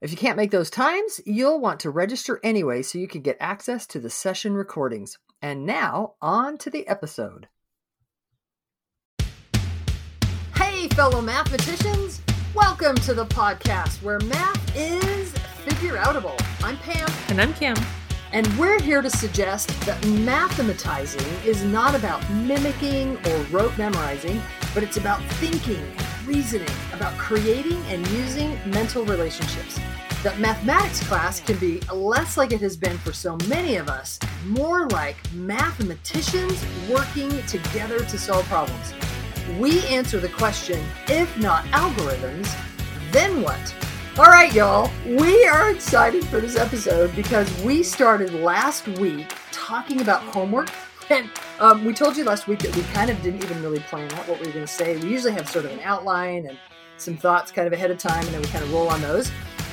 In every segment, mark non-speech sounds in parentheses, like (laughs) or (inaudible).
If you can't make those times, you'll want to register anyway so you can get access to the session recordings. And now, on to the episode. Hey, fellow mathematicians! Welcome to the podcast where math is figureoutable. I'm Pam. And I'm Kim. And we're here to suggest that mathematizing is not about mimicking or rote memorizing, but it's about thinking reasoning, about creating and using mental relationships. That mathematics class can be less like it has been for so many of us, more like mathematicians working together to solve problems. We answer the question if not algorithms, then what? All right, y'all, we are excited for this episode because we started last week talking about homework and um, we told you last week that we kind of didn't even really plan out what we were going to say. We usually have sort of an outline and some thoughts kind of ahead of time, and then we kind of roll on those.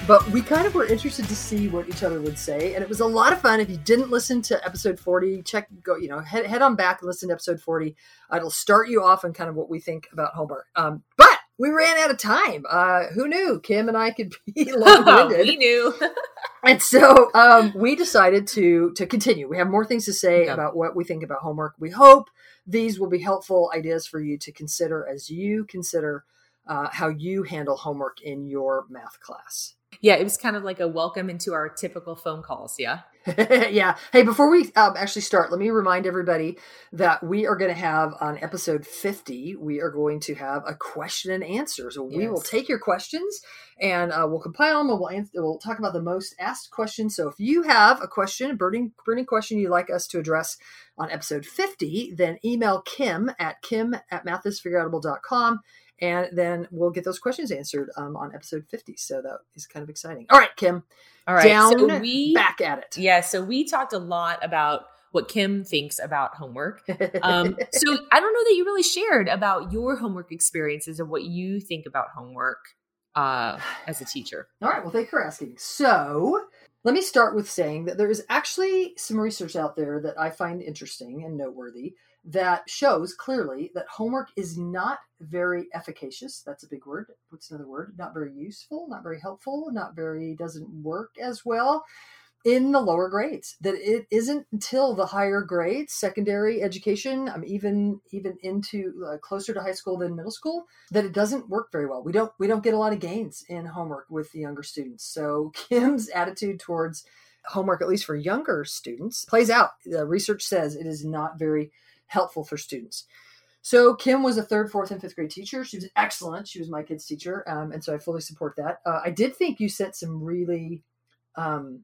But we kind of were interested to see what each other would say, and it was a lot of fun. If you didn't listen to episode forty, check go you know head head on back and listen to episode forty. It'll start you off on kind of what we think about homework. Um, but we ran out of time. Uh, who knew Kim and I could be (laughs) long-winded? (laughs) we knew. (laughs) and so um, we decided to to continue. We have more things to say about what we think about homework. We hope these will be helpful ideas for you to consider as you consider uh, how you handle homework in your math class. Yeah, it was kind of like a welcome into our typical phone calls. Yeah. (laughs) yeah. Hey, before we um, actually start, let me remind everybody that we are going to have on episode 50, we are going to have a question and answer. So we yes. will take your questions and uh, we'll compile them and we'll, answer, we'll talk about the most asked questions. So if you have a question, a burning, burning question you'd like us to address on episode 50, then email Kim at kim at mathisfigureoutable.com and then we'll get those questions answered um, on episode 50 so that is kind of exciting. All right kim. All right down so we back at it. Yeah so we talked a lot about what kim thinks about homework. Um, (laughs) so i don't know that you really shared about your homework experiences and what you think about homework uh, as a teacher. All right well thank you for asking. So let me start with saying that there is actually some research out there that i find interesting and noteworthy that shows clearly that homework is not very efficacious. That's a big word. What's another word? Not very useful, not very helpful, not very, doesn't work as well in the lower grades. That it isn't until the higher grades, secondary education, um, even even into uh, closer to high school than middle school, that it doesn't work very well. We don't we don't get a lot of gains in homework with the younger students. So (laughs) Kim's attitude towards homework, at least for younger students, plays out. The research says it is not very helpful for students. So Kim was a third, fourth, and fifth grade teacher. She was excellent. She was my kid's teacher, um, and so I fully support that. Uh, I did think you sent some really, um,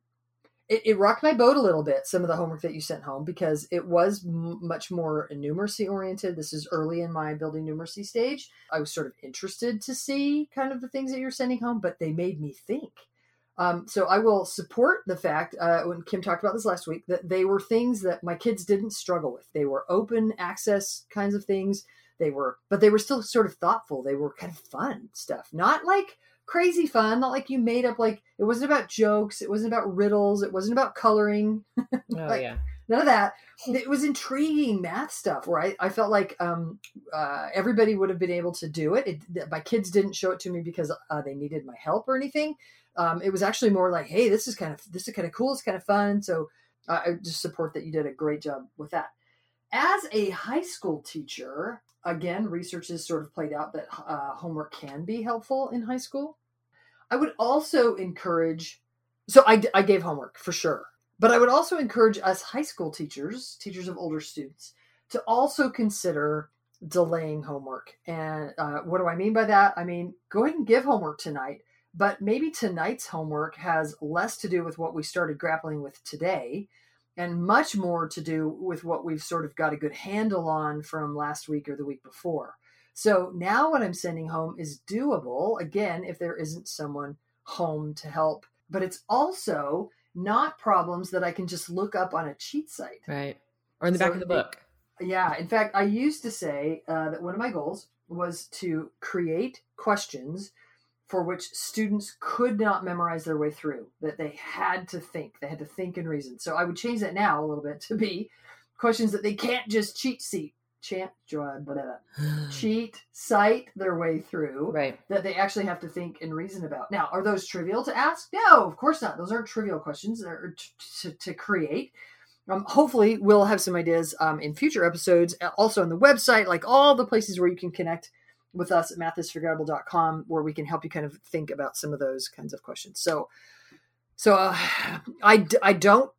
it, it, rocked my boat a little bit. Some of the homework that you sent home because it was m- much more numeracy oriented. This is early in my building numeracy stage. I was sort of interested to see kind of the things that you're sending home, but they made me think. Um, so I will support the fact uh, when Kim talked about this last week that they were things that my kids didn't struggle with. They were open access kinds of things. They were, but they were still sort of thoughtful. They were kind of fun stuff, not like crazy fun, not like you made up like it wasn't about jokes, it wasn't about riddles, it wasn't about coloring. (laughs) oh like, yeah, none of that. It was intriguing math stuff where I, I felt like um, uh, everybody would have been able to do it. it. My kids didn't show it to me because uh, they needed my help or anything um, it was actually more like, hey, this is kind of this is kind of cool. It's kind of fun. So uh, I just support that you did a great job with that. As a high school teacher, again, research has sort of played out that uh, homework can be helpful in high school. I would also encourage. So I, I gave homework for sure, but I would also encourage us high school teachers, teachers of older students, to also consider delaying homework. And uh, what do I mean by that? I mean, go ahead and give homework tonight but maybe tonight's homework has less to do with what we started grappling with today and much more to do with what we've sort of got a good handle on from last week or the week before. So now what I'm sending home is doable, again, if there isn't someone home to help. But it's also not problems that I can just look up on a cheat site. Right. Or in the back of the it- book. Yeah. In fact, I used to say uh, that one of my goals was to create questions for which students could not memorize their way through, that they had to think, they had to think and reason. So I would change that now a little bit to be questions that they can't just cheat seat, chant, blah, blah, blah, cheat, cite their way through right. that they actually have to think and reason about. Now, are those trivial to ask? No, of course not. Those aren't trivial questions. They're t- to, to create. Um, hopefully, we'll have some ideas um, in future episodes. uh, Also on the website, like all the places where you can connect with us at mathisfigureoutable.com, where we can help you kind of think about some of those kinds of questions. So, so uh, I d- I don't.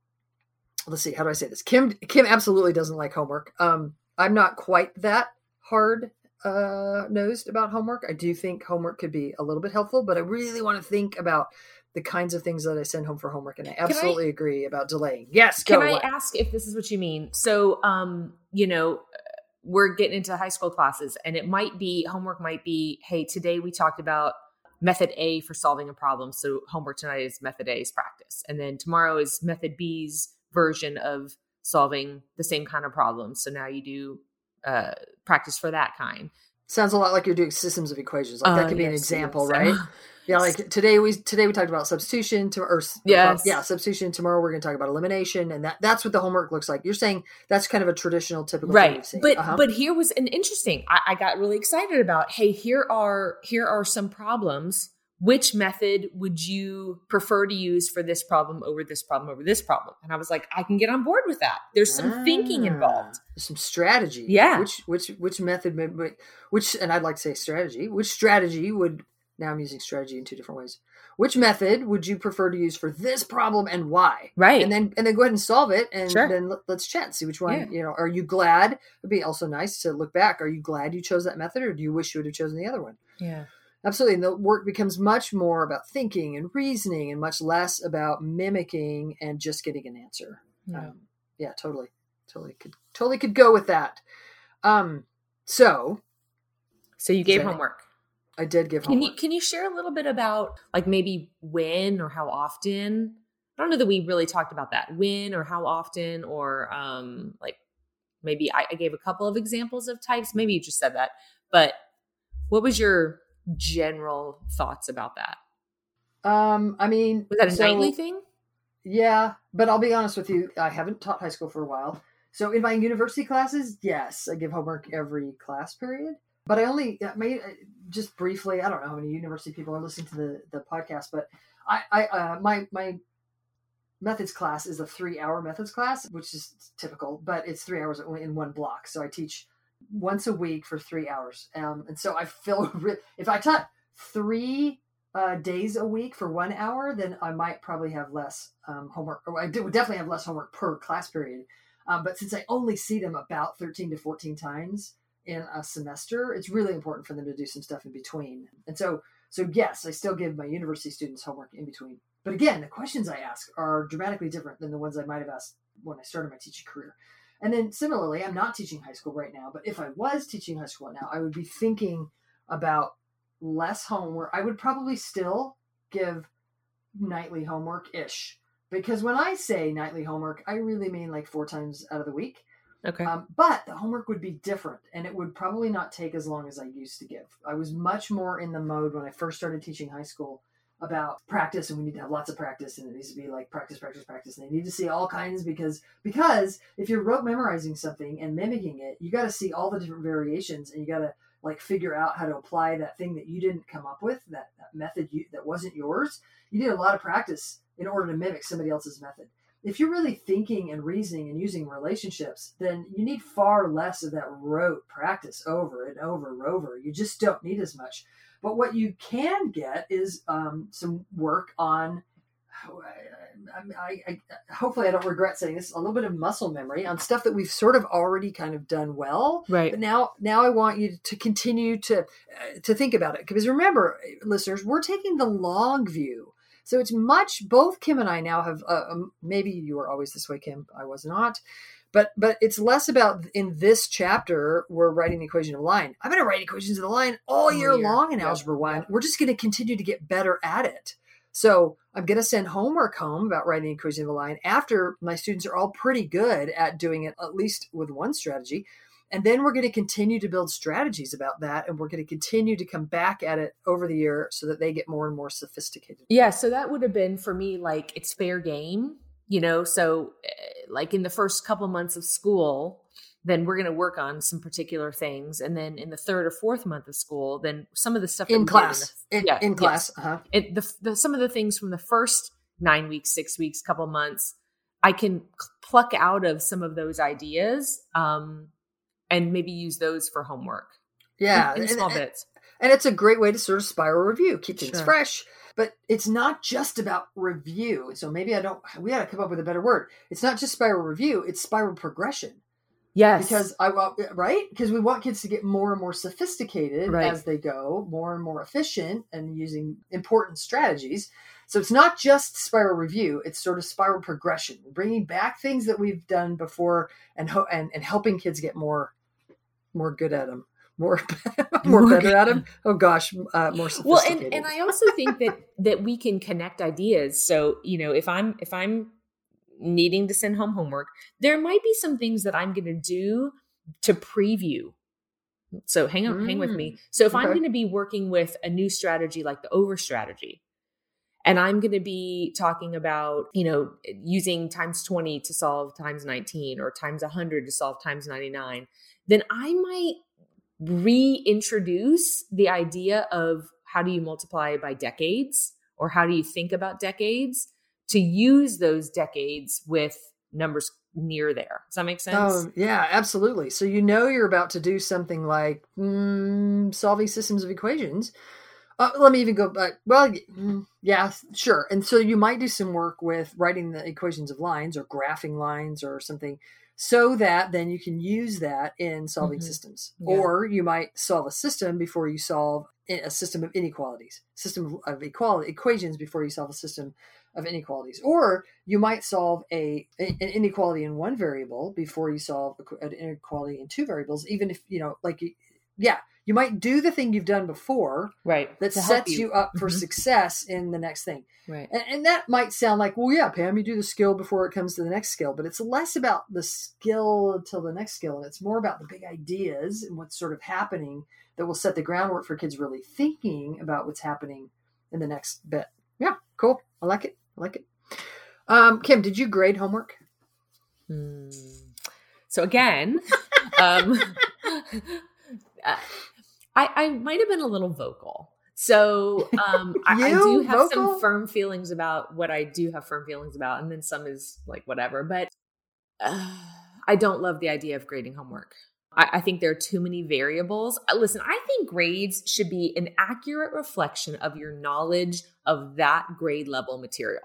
Let's see. How do I say this? Kim Kim absolutely doesn't like homework. Um, I'm not quite that hard uh, nosed about homework. I do think homework could be a little bit helpful, but I really want to think about the kinds of things that I send home for homework. And I absolutely agree about delaying. Yes, go. Can I what? ask if this is what you mean? So, um, you know, we're getting into high school classes, and it might be homework might be, hey, today we talked about method A for solving a problem. So homework tonight is method A's practice. And then tomorrow is method B's version of solving the same kind of problems. So now you do uh practice for that kind. Sounds a lot like you're doing systems of equations. Like that Uh, could be an example, yes. right? (laughs) Yeah, like today we today we talked about substitution to or Yes. yeah, substitution. Tomorrow we're going to talk about elimination, and that that's what the homework looks like. You're saying that's kind of a traditional, typical, thing right but Uh-huh. but here was an interesting I, I got really excited about hey here are here are some problems which method would you prefer to use for this problem over this problem over this problem and i was like i can get on board with that there's some thinking Ah, involved some strategy. Yeah. Which which which method? Which and I'd like to say strategy. Which strategy would now I'm using strategy in two different ways. Which method would you prefer to use for this problem and why? right And then and then go ahead and solve it, and Sure. then let- let's chat see which one. Yeah. You know, are you glad? It'd be also nice to look back. Are you glad you chose that method, or do you wish you would have chosen the other one? yeah Absolutely. And the work becomes much more about thinking and reasoning, and much less about mimicking and just getting an answer. yeah. Um, yeah, totally, totally could totally could go with that. Um, so so you gave homework I did give can you homework. can you share a little bit about like maybe when or how often i don't know that we really talked about that when or how often or um like maybe I, I gave a couple of examples of types maybe you just said that but what was your general thoughts about that Um, I mean, was that a so- nightly thing Yeah, but I'll be honest with you. I haven't taught high school for a while. So in my university classes, yes, I give homework every class period. But I only I may just briefly. I don't know how many university people are listening to the the podcast, but I I uh, my my methods class is a three hour methods class, which is typical, but it's three hours in one block. So I teach once a week for three hours, um, and so I feel (laughs) if I taught three uh, days a week for one hour, then I might probably have less um, homework. Or I would definitely have less homework per class period. Um, but since I only see them about 13 to 14 times in a semester, it's really important for them to do some stuff in between. And so, so yes, I still give my university students homework in between. But again, the questions I ask are dramatically different than the ones I might have asked when I started my teaching career. And then similarly, I'm not teaching high school right now, but if I was teaching high school now, I would be thinking about less homework. I would probably still give nightly homework ish. Because when I say nightly homework, I really mean like four times out of the week. okay Um, but the homework would be different and it would probably not take as long as I used to give. I was much more in the mode when I first started teaching high school about practice and we need to have lots of practice and it needs to be like practice, practice, practice. And they need to see all kinds because because if you're rote memorizing something and mimicking it, you gotta see all the different variations and you gotta like figure out how to apply that thing that you didn't come up with, that, that method you, that wasn't yours. You need a lot of practice in order to mimic somebody else's method if you're really thinking and reasoning and using relationships, then you need far less of that rote practice over and over and over. You just don't need as much. But what you can get is um, some work on. I, I, I, hopefully, I don't regret saying this. A little bit of muscle memory on stuff that we've sort of already kind of done well. right But now, now I want you to continue to uh, to think about it because remember, listeners, we're taking the long view. So it's much. Both Kim and I now have. Uh, um, maybe you were always this way, Kim. I was not. But but it's less about in this chapter we're writing the equation of line. I'm going to write equations of the line all All year year. long in Yep. algebra one. Yep. We're just going to continue to get better at it. So I'm going to send homework home about writing the equation of a line after my students are all pretty good at doing it, at least with one strategy. And then we're going to continue to build strategies about that. And we're going to continue to come back at it over the year so that they get more and more sophisticated. Yeah. So that would have been for me like it's fair game, you know? So, eh, like in the first couple months of school, then we're going to work on some particular things and then in the third or fourth month of school then some of the stuff in class in, the, in, yeah, in class yes. uh-huh. it, the, the, some of the things from the first nine weeks six weeks couple months i can pluck out of some of those ideas um, and maybe use those for homework yeah in, in small and, bits and it's a great way to sort of spiral review keep things sure. fresh but it's not just about review so maybe i don't we got to come up with a better word it's not just spiral review it's spiral progression Yes. Because I want right? Because we want kids to get more and more sophisticated right. as they go, more and more efficient and using important strategies. So it's not just spiral review, it's sort of spiral progression, bringing back things that we've done before and ho- and and helping kids get more more good at them. (laughs) More, more, better at them. Oh gosh, uh, more sophisticated. Well, and, and I also think that (laughs) that we can connect ideas. So you know, if I'm if I'm needing to send home homework, there might be some things that I'm going to do to preview. So hang on, mm. hang with me. Mm, so if okay. I'm going to be working with a new strategy like the over strategy, and I'm going to be talking about, you know, using times 20 to solve times 19 or times 100 to solve times 99, then I might reintroduce the idea of how do you multiply by decades or how do you think about decades to use those decades with numbers near there. Does that make sense? Oh, yeah, absolutely. So you know you're about to do something like mm, solving systems of equations. Uh, let me even go back. Well, mm, yeah, sure. And so you might do some work with writing the equations of lines or graphing lines or something so that then you can use that in solving mm-hmm. systems. Yeah. Or you might solve a system before you solve a system of inequalities, system of equality equations before you solve a system of inequalities. Or you might solve a an inequality in one variable before you solve an inequality in two variables, even if you know, like, yeah, you might do the thing you've done before, right? That sets you. you. up for mm-hmm. success in the next thing, right? And, and, that might sound like, well, yeah, Pam, you do the skill before it comes to the next skill, but it's less about the skill until the next skill, and it's more about the big ideas and what's sort of happening that will set the groundwork for kids really thinking about what's happening in the next bit. Yeah, cool. I like it. I like it. Um, Kim, did you grade homework? Hmm. So again, (laughs) um, (laughs) uh, I, I might have been a little vocal. So um, (laughs) I, I, do have vocal? some firm feelings about what I do have firm feelings about, and then some is like whatever. But uh, I don't love the idea of grading homework. I, I think there are too many variables. Uh, listen, I think grades should be an accurate reflection of your knowledge of that grade level material.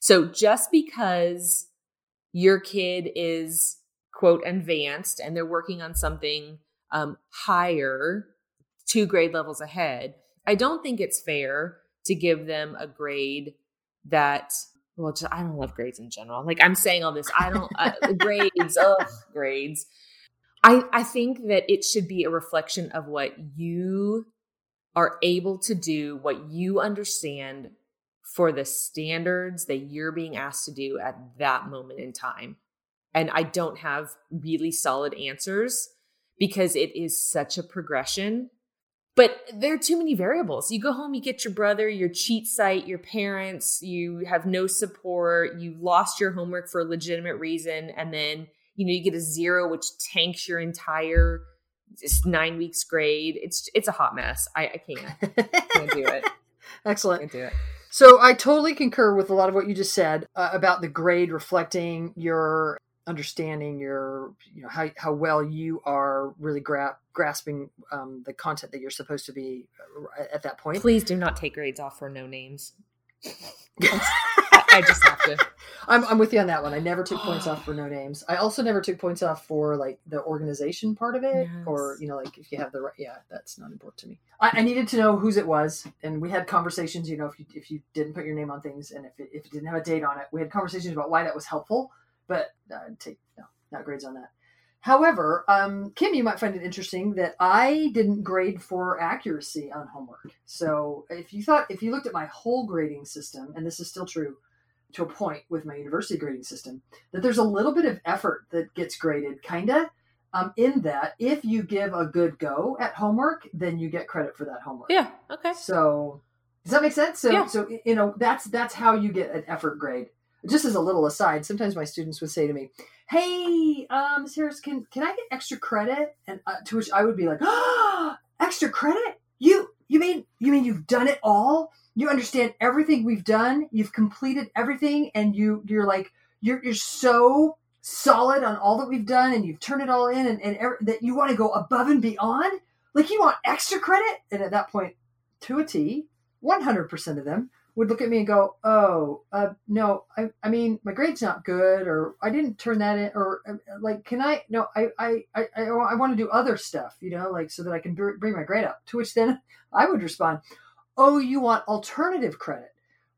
So just because your kid is quote advanced and they're working on something um, higher, two grade levels ahead, I don't think it's fair to give them a grade that well just, i don't love grades in general like i'm saying all this i don't uh, (laughs) grades oh grades I, I think that it should be a reflection of what you are able to do, what you understand for the standards that you're being asked to do at that moment in time. And I don't have really solid answers because it is such a progression. But there are too many variables. You go home, you get your brother, your cheat site, your parents, you have no support, you lost your homework for a legitimate reason, and then you know you get a zero which tanks your entire nine weeks grade. It's it's a hot mess. I, I can't. Can't do it. (laughs) Excellent. Can't do it. So i totally concur with a lot of what you just said uh, about the grade reflecting your understanding your you know how, how well you are really gra- grasping um, the content that you're supposed to be uh, at that point please do not take grades off for no names (laughs) I just have to. I'm, I'm with you on that one. I never took points off for no names. I also never took points off for like the organization part of it, yes. or you know, like if you have the right. Yeah, that's not important to me. I, I, needed to know whose it was, and we had conversations. You know, if you if you didn't put your name on things, and if it, if it didn't have a date on it, we had conversations about why that was helpful. But uh, take no, not grades on that. However, um, Kim, you might find it interesting that I didn't grade for accuracy on homework. So if you thought, if you looked at my whole grading system, and this is still true to a point with my university grading system, that there's a little bit of effort that gets graded, kinda. Um, in that, if you give a good go at homework, then you get credit for that homework. Yeah. Okay. So does that make sense? So, Yeah. so you know that's that's how you get an effort grade. Just as a little aside, sometimes my students would say to me, "Hey, um, can can I get extra credit?" And uh, to which I would be like, "Ah, extra credit? You you mean you mean you've done it all? You understand everything we've done? You've completed everything, and you you're like you're you're so." solid on all that we've done and you've turned it all in and, and ev- that you want to go above and beyond like you want extra credit and at that point to a t 100% of them would look at me and go oh uh, no I, I mean my grade's not good or i didn't turn that in or uh, like can i no i i i, I, I want to do other stuff you know like so that i can br- bring my grade up to which then (laughs) i would respond oh you want alternative credit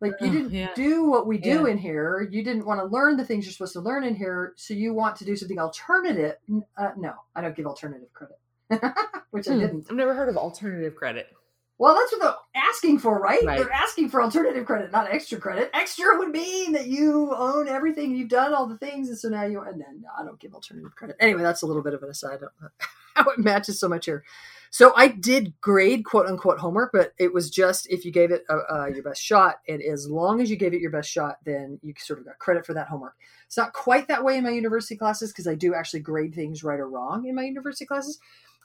like you Oh, didn't yeah. do what we do Yeah. in here you didn't want to learn the things you're supposed to learn in here so you want to do something alternative uh, no i don't give alternative credit (laughs) which i Hmm. didn't I've never heard of alternative credit. Well, that's what they're asking for, right? Right. They're asking for alternative credit, not extra credit. Extra would mean that you own everything, you've done all the things, and so now you. And then no, I don't give alternative credit. Anyway, that's a little bit of an aside. I don't know how it matches so much here. So I did grade quote unquote homework, but it was just if you gave it uh, uh, your best shot, and as long as you gave it your best shot, then you sort of got credit for that homework. It's not quite that way in my university classes because I do actually grade things right or wrong in my university classes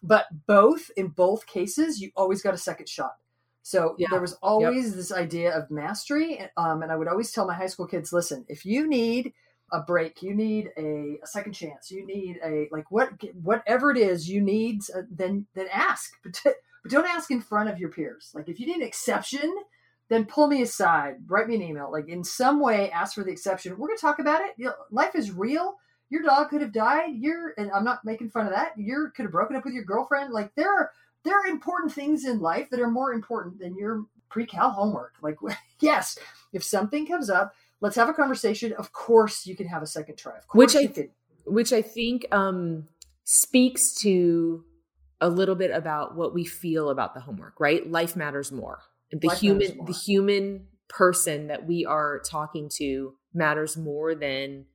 but both in both cases you always got a second shot. So Yeah. there was always this idea of mastery um, and i would always tell my high school kids listen if you need a break you need a, a second chance you need a like what whatever it is you need uh, then then ask but, t- but don't ask in front of your peers. Like if you need an exception then pull me aside write me an email. Like in some way ask for the exception. We're going to talk about it. You know, life is real your dog could have died you're and i'm not making fun of that you could have broken up with your girlfriend like there are there are important things in life that are more important than your pre-cal homework like (laughs) yes if something comes up let's have a conversation of course you can have a second try of course, Which I you which I think um, speaks to a little bit about what we feel about the homework, right? Life matters more. The Life human, more. the human person that we are talking to matters more than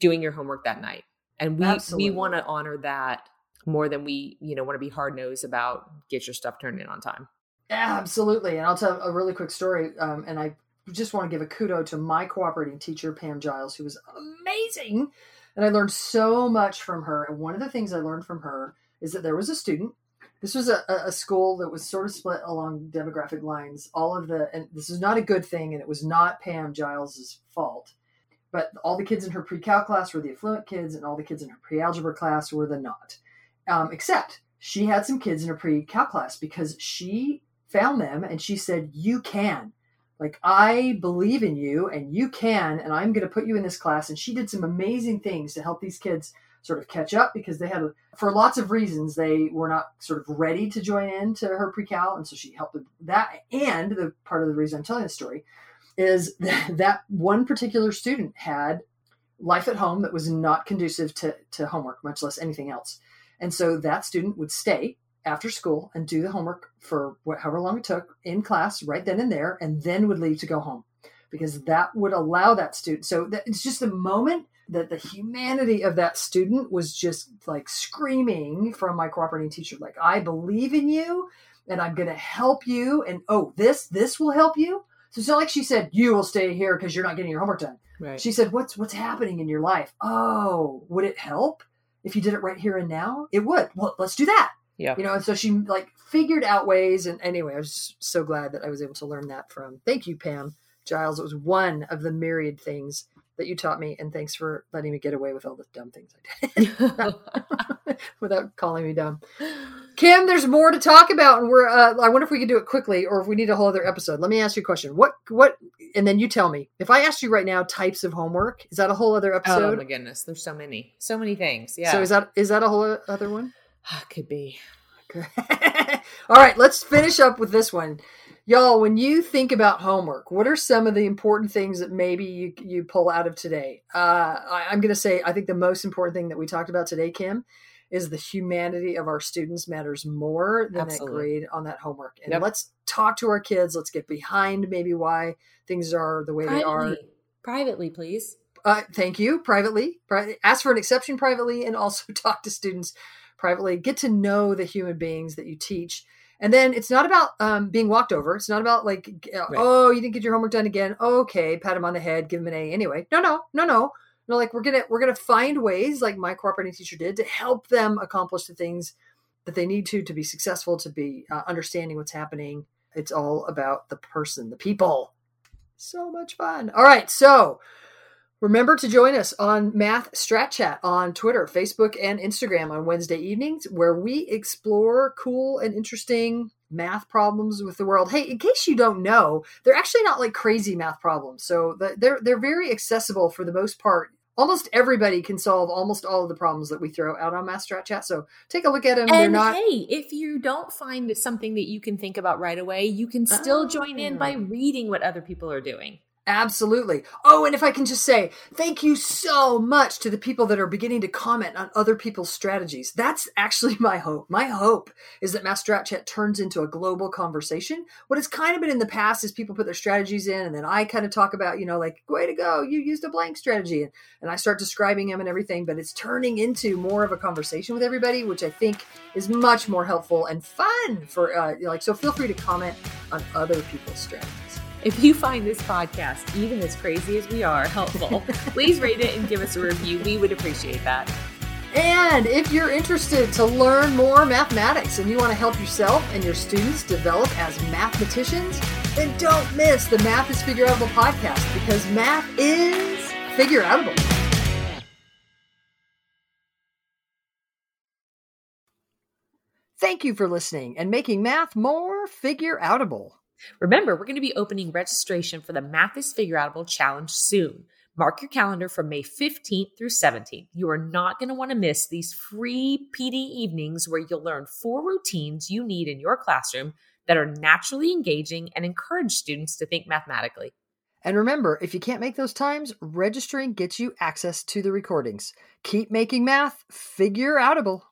doing your homework that night. And we Absolutely. we want to honor that more than we, you know, want to be hard nosed about get your stuff turned in on time. Absolutely. And I'll tell a really quick story. Um, and I just want to give a kudo to my cooperating teacher, Pam Giles, who was amazing. And I learned so much from her. And one of the things I learned from her is that there was a student. This was a, a a school that was sort of split along demographic lines. All of the, and this is not a good thing, and it was not Pam Giles's fault. But all the kids in her pre-cal class were the affluent kids, and all the kids in her pre-algebra class were the not. Um, except she had some kids in her pre-cal class because she found them and she said, "You can." Like I believe in you and you can, and I'm going to put you in this class. And she did some amazing things to help these kids sort of catch up because they had, for lots of reasons, they were not sort of ready to join in to her pre-cal, and so she helped with that. And the part of the reason I'm telling this story is (laughs) that, one particular student had life at home that was not conducive to, to homework, much less anything else. And so that student would stay after school and do the homework for however long it took in class right then and there, and then would leave to go home because that would allow that student. So that, it's just a moment that the humanity of that student was just like screaming from my cooperating teacher, like, I believe in you and I'm going to help you. And oh, this, this will help you. So it's not like she said, you will stay here because you're not getting your homework done. Right. She said, "What's what's happening in your life? Oh, would it help if you did it right here and now? It would. Well, let's do that. yeah. You know." And so she like figured out ways. And anyway, I was so glad that I was able to learn that from. Thank you, Pam Giles. It was one of the myriad things that you taught me, and thanks for letting me get away with all the dumb things I did (laughs) (laughs) without calling me dumb. Kim, there's more to talk about, and we're. Uh, I wonder if we can do it quickly, or if we need a whole other episode. Let me ask you a question. What what? And then you tell me. If I asked you right now, types of homework, is that a whole other episode? oh my goodness, there's so many, so many things. Yeah, So is that is that a whole other one? (sighs) could be. Okay. (laughs) All right, let's finish up with this one. Y'all, when you think about homework, what are some of the important things that maybe you you pull out of today? Uh, I, I'm going to say I think the most important thing that we talked about today, Kim, is the humanity of our students matters more than Absolutely. that grade on that homework. And Yep. let's talk to our kids. Let's get behind maybe why things are the way they are. Privately, privately, please. Uh, thank you. Privately, Pri- ask for an exception privately, and also (laughs) talk to students privately. Get to know the human beings that you teach. And then it's not about um, being walked over. It's not about like, uh, Right. oh, you didn't get your homework done again. Okay, pat him on the head, give him an A anyway. No, no, no, no. No, like we're gonna we're gonna find ways, like my cooperating teacher did, to help them accomplish the things that they need to to be successful, to be uh, understanding what's happening. It's all about the person, the people. So much fun. All right, so Remember to join us on Math Strat Chat on Twitter, Facebook, and Instagram on Wednesday evenings, where we explore cool and interesting math problems with the world. Hey, in case you don't know, they're actually not like crazy math problems. So they're they're very accessible for the most part. Almost everybody can solve almost all of the problems that we throw out on Math Strat Chat. So take a look at them. they're And not hey, if you don't find something that you can think about right away, you can still ah. join in by reading what other people are doing. Absolutely. Oh, and if I can just say thank you so much to the people that are beginning to comment on other people's strategies. That's actually (laughs) my hope. My hope is that Math Strat Chat turns into a global conversation. What it's kind of been in the past is people put their strategies in, and then I kind of talk about, you know, like, way to go, you used a blank strategy. And, and I start describing them and everything, but it's turning into more of a conversation with everybody, which I think is much more helpful and fun for, uh, like, so feel free to comment on other people's strategies. If you find this podcast, even as crazy as we are, helpful, (laughs) please rate it and give us a review. We would appreciate that. And if you're interested to learn more mathematics and you want to help yourself and your students develop as mathematicians, then don't miss the Math is Figure Outable podcast because math is figure outable. Thank you for listening and making math more figure outable. Remember, we're going to be opening registration for the Math is Figure Challenge soon. Mark your calendar from May 15th through 17th. You are not going to want to miss these free PD evenings where you'll learn four routines you need in your classroom that are naturally engaging and encourage students to think mathematically. And remember, if you can't make those times, registering gets you access to the recordings. Keep making math figure outable.